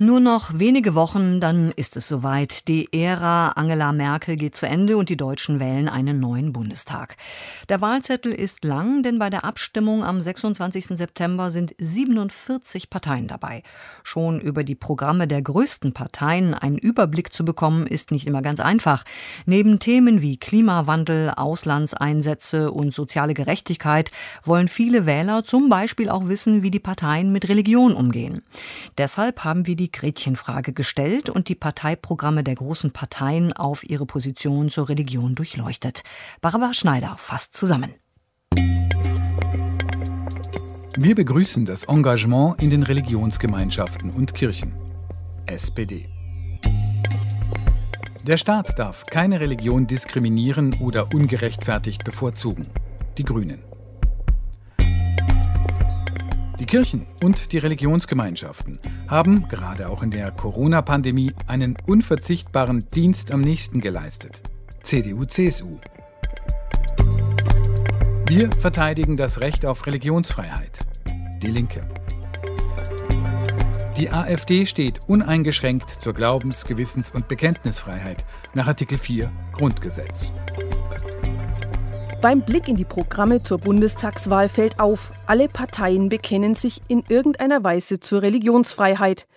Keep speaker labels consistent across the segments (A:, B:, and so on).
A: Nur noch wenige Wochen, dann ist es soweit. Die Ära Angela Merkel geht zu Ende und die Deutschen wählen einen neuen Bundestag. Der Wahlzettel ist lang, denn bei der Abstimmung am 26. September sind 47 Parteien dabei. Schon über die Programme der größten Parteien einen Überblick zu bekommen, ist nicht immer ganz einfach. Neben Themen wie Klimawandel, Auslandseinsätze und soziale Gerechtigkeit wollen viele Wähler zum Beispiel auch wissen, wie die Parteien mit Religion umgehen. Deshalb haben wir die die Gretchenfrage gestellt und die Parteiprogramme der großen Parteien auf ihre Position zur Religion durchleuchtet. Barbara Schneider fasst zusammen.
B: Wir begrüßen das Engagement in den Religionsgemeinschaften und Kirchen. SPD. Der Staat darf keine Religion diskriminieren oder ungerechtfertigt bevorzugen. Die Grünen. Die Kirchen und die Religionsgemeinschaften haben gerade auch in der Corona-Pandemie einen unverzichtbaren Dienst am nächsten geleistet. CDU-CSU. Wir verteidigen das Recht auf Religionsfreiheit. Die Linke. Die AfD steht uneingeschränkt zur Glaubens-, Gewissens- und Bekenntnisfreiheit nach Artikel 4 Grundgesetz.
C: Beim Blick in die Programme zur Bundestagswahl fällt auf, alle Parteien bekennen sich in irgendeiner Weise zur Religionsfreiheit.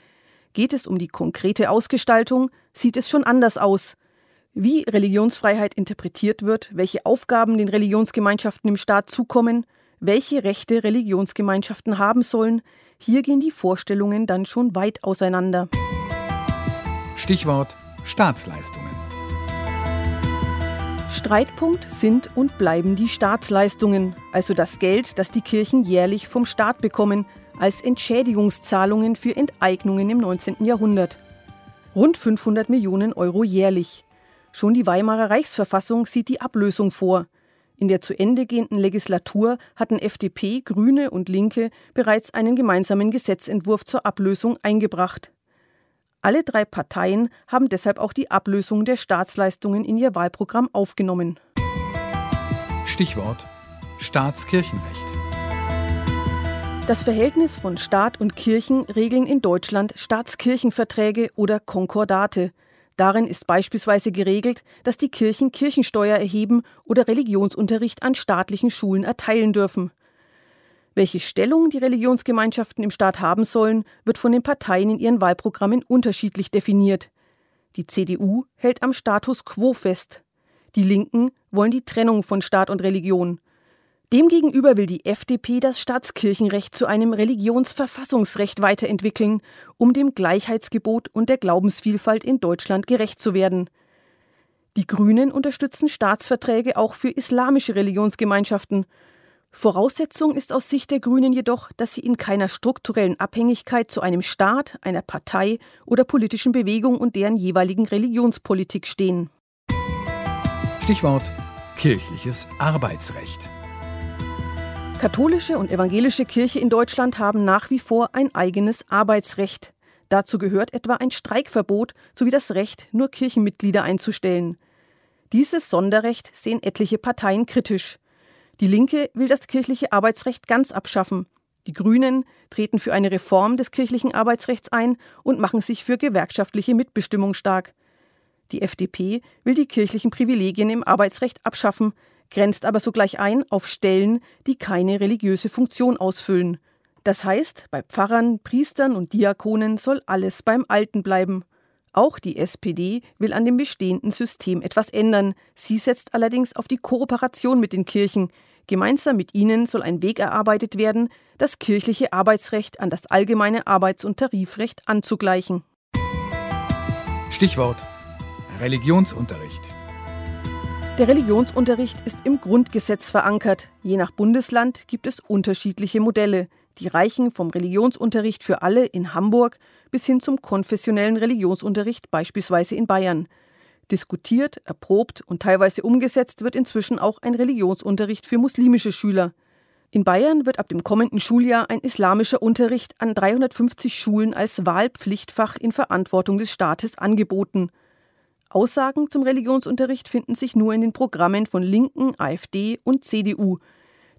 C: Geht es um die konkrete Ausgestaltung, sieht es schon anders aus. Wie Religionsfreiheit interpretiert wird, welche Aufgaben den Religionsgemeinschaften im Staat zukommen, welche Rechte Religionsgemeinschaften haben sollen, hier gehen die Vorstellungen dann schon weit auseinander.
B: Stichwort Staatsleistungen.
C: Streitpunkt sind und bleiben die Staatsleistungen, also das Geld, das die Kirchen jährlich vom Staat bekommen, als Entschädigungszahlungen für Enteignungen im 19. Jahrhundert. Rund 500 Millionen Euro jährlich. Schon die Weimarer Reichsverfassung sieht die Ablösung vor. In der zu Ende gehenden Legislatur hatten FDP, Grüne und Linke bereits einen gemeinsamen Gesetzentwurf zur Ablösung eingebracht. Alle drei Parteien haben deshalb auch die Ablösung der Staatsleistungen in ihr Wahlprogramm aufgenommen.
B: Stichwort Staatskirchenrecht.
C: Das Verhältnis von Staat und Kirchen regeln in Deutschland Staatskirchenverträge oder Konkordate. Darin ist beispielsweise geregelt, dass die Kirchen Kirchensteuer erheben oder Religionsunterricht an staatlichen Schulen erteilen dürfen. Welche Stellung die Religionsgemeinschaften im Staat haben sollen, wird von den Parteien in ihren Wahlprogrammen unterschiedlich definiert. Die CDU hält am Status quo fest. Die Linken wollen die Trennung von Staat und Religion. Demgegenüber will die FDP das Staatskirchenrecht zu einem Religionsverfassungsrecht weiterentwickeln, um dem Gleichheitsgebot und der Glaubensvielfalt in Deutschland gerecht zu werden. Die Grünen unterstützen Staatsverträge auch für islamische Religionsgemeinschaften Voraussetzung ist aus Sicht der Grünen jedoch, dass sie in keiner strukturellen Abhängigkeit zu einem Staat, einer Partei oder politischen Bewegung und deren jeweiligen Religionspolitik stehen.
B: Stichwort kirchliches Arbeitsrecht.
C: Katholische und evangelische Kirche in Deutschland haben nach wie vor ein eigenes Arbeitsrecht. Dazu gehört etwa ein Streikverbot sowie das Recht, nur Kirchenmitglieder einzustellen. Dieses Sonderrecht sehen etliche Parteien kritisch. Die Linke will das kirchliche Arbeitsrecht ganz abschaffen. Die Grünen treten für eine Reform des kirchlichen Arbeitsrechts ein und machen sich für gewerkschaftliche Mitbestimmung stark. Die FDP will die kirchlichen Privilegien im Arbeitsrecht abschaffen, grenzt aber sogleich ein auf Stellen, die keine religiöse Funktion ausfüllen. Das heißt, bei Pfarrern, Priestern und Diakonen soll alles beim Alten bleiben. Auch die SPD will an dem bestehenden System etwas ändern. Sie setzt allerdings auf die Kooperation mit den Kirchen, Gemeinsam mit ihnen soll ein Weg erarbeitet werden, das kirchliche Arbeitsrecht an das allgemeine Arbeits- und Tarifrecht anzugleichen.
B: Stichwort Religionsunterricht.
C: Der Religionsunterricht ist im Grundgesetz verankert. Je nach Bundesland gibt es unterschiedliche Modelle. Die reichen vom Religionsunterricht für alle in Hamburg bis hin zum konfessionellen Religionsunterricht beispielsweise in Bayern. Diskutiert, erprobt und teilweise umgesetzt wird inzwischen auch ein Religionsunterricht für muslimische Schüler. In Bayern wird ab dem kommenden Schuljahr ein islamischer Unterricht an 350 Schulen als Wahlpflichtfach in Verantwortung des Staates angeboten. Aussagen zum Religionsunterricht finden sich nur in den Programmen von Linken, AfD und CDU.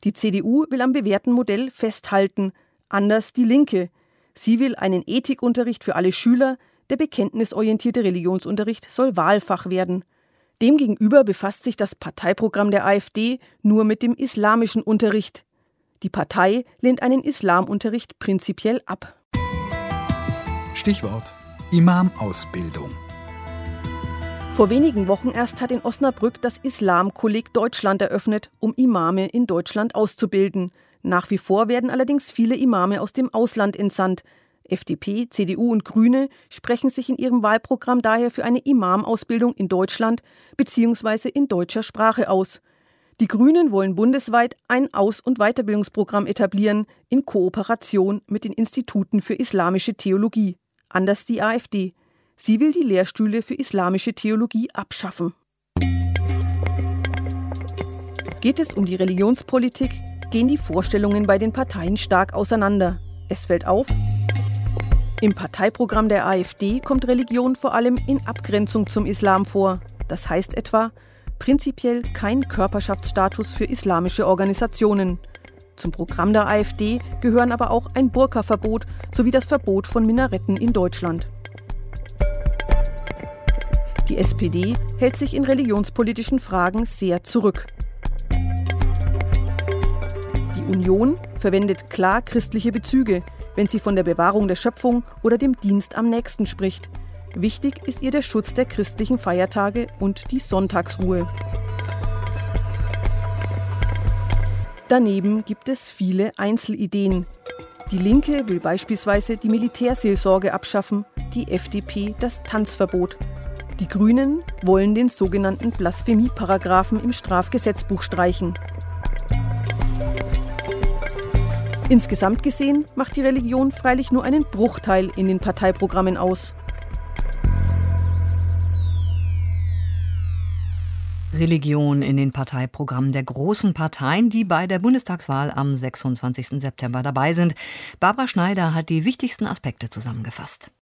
C: Die CDU will am bewährten Modell festhalten, Anders die Linke. Sie will einen Ethikunterricht für alle Schüler, der bekenntnisorientierte Religionsunterricht soll Wahlfach werden. Demgegenüber befasst sich das Parteiprogramm der AfD nur mit dem islamischen Unterricht. Die Partei lehnt einen Islamunterricht prinzipiell ab.
B: Stichwort Imamausbildung.
C: Vor wenigen Wochen erst hat in Osnabrück das Islamkolleg Deutschland eröffnet, um Imame in Deutschland auszubilden. Nach wie vor werden allerdings viele Imame aus dem Ausland entsandt. FDP, CDU und Grüne sprechen sich in ihrem Wahlprogramm daher für eine Imamausbildung in Deutschland bzw. in deutscher Sprache aus. Die Grünen wollen bundesweit ein Aus- und Weiterbildungsprogramm etablieren in Kooperation mit den Instituten für islamische Theologie. Anders die AfD. Sie will die Lehrstühle für islamische Theologie abschaffen. Geht es um die Religionspolitik, gehen die Vorstellungen bei den Parteien stark auseinander. Es fällt auf, im Parteiprogramm der AfD kommt Religion vor allem in Abgrenzung zum Islam vor. Das heißt etwa prinzipiell kein Körperschaftsstatus für islamische Organisationen. Zum Programm der AfD gehören aber auch ein Burka-Verbot sowie das Verbot von Minaretten in Deutschland. Die SPD hält sich in religionspolitischen Fragen sehr zurück. Die Union verwendet klar christliche Bezüge, wenn sie von der Bewahrung der Schöpfung oder dem Dienst am Nächsten spricht. Wichtig ist ihr der Schutz der christlichen Feiertage und die Sonntagsruhe. Daneben gibt es viele Einzelideen. Die Linke will beispielsweise die Militärseelsorge abschaffen, die FDP das Tanzverbot. Die Grünen wollen den sogenannten Blasphemieparagraphen im Strafgesetzbuch streichen. Insgesamt gesehen macht die Religion freilich nur einen Bruchteil in den Parteiprogrammen aus.
A: Religion in den Parteiprogrammen der großen Parteien, die bei der Bundestagswahl am 26. September dabei sind. Barbara Schneider hat die wichtigsten Aspekte zusammengefasst.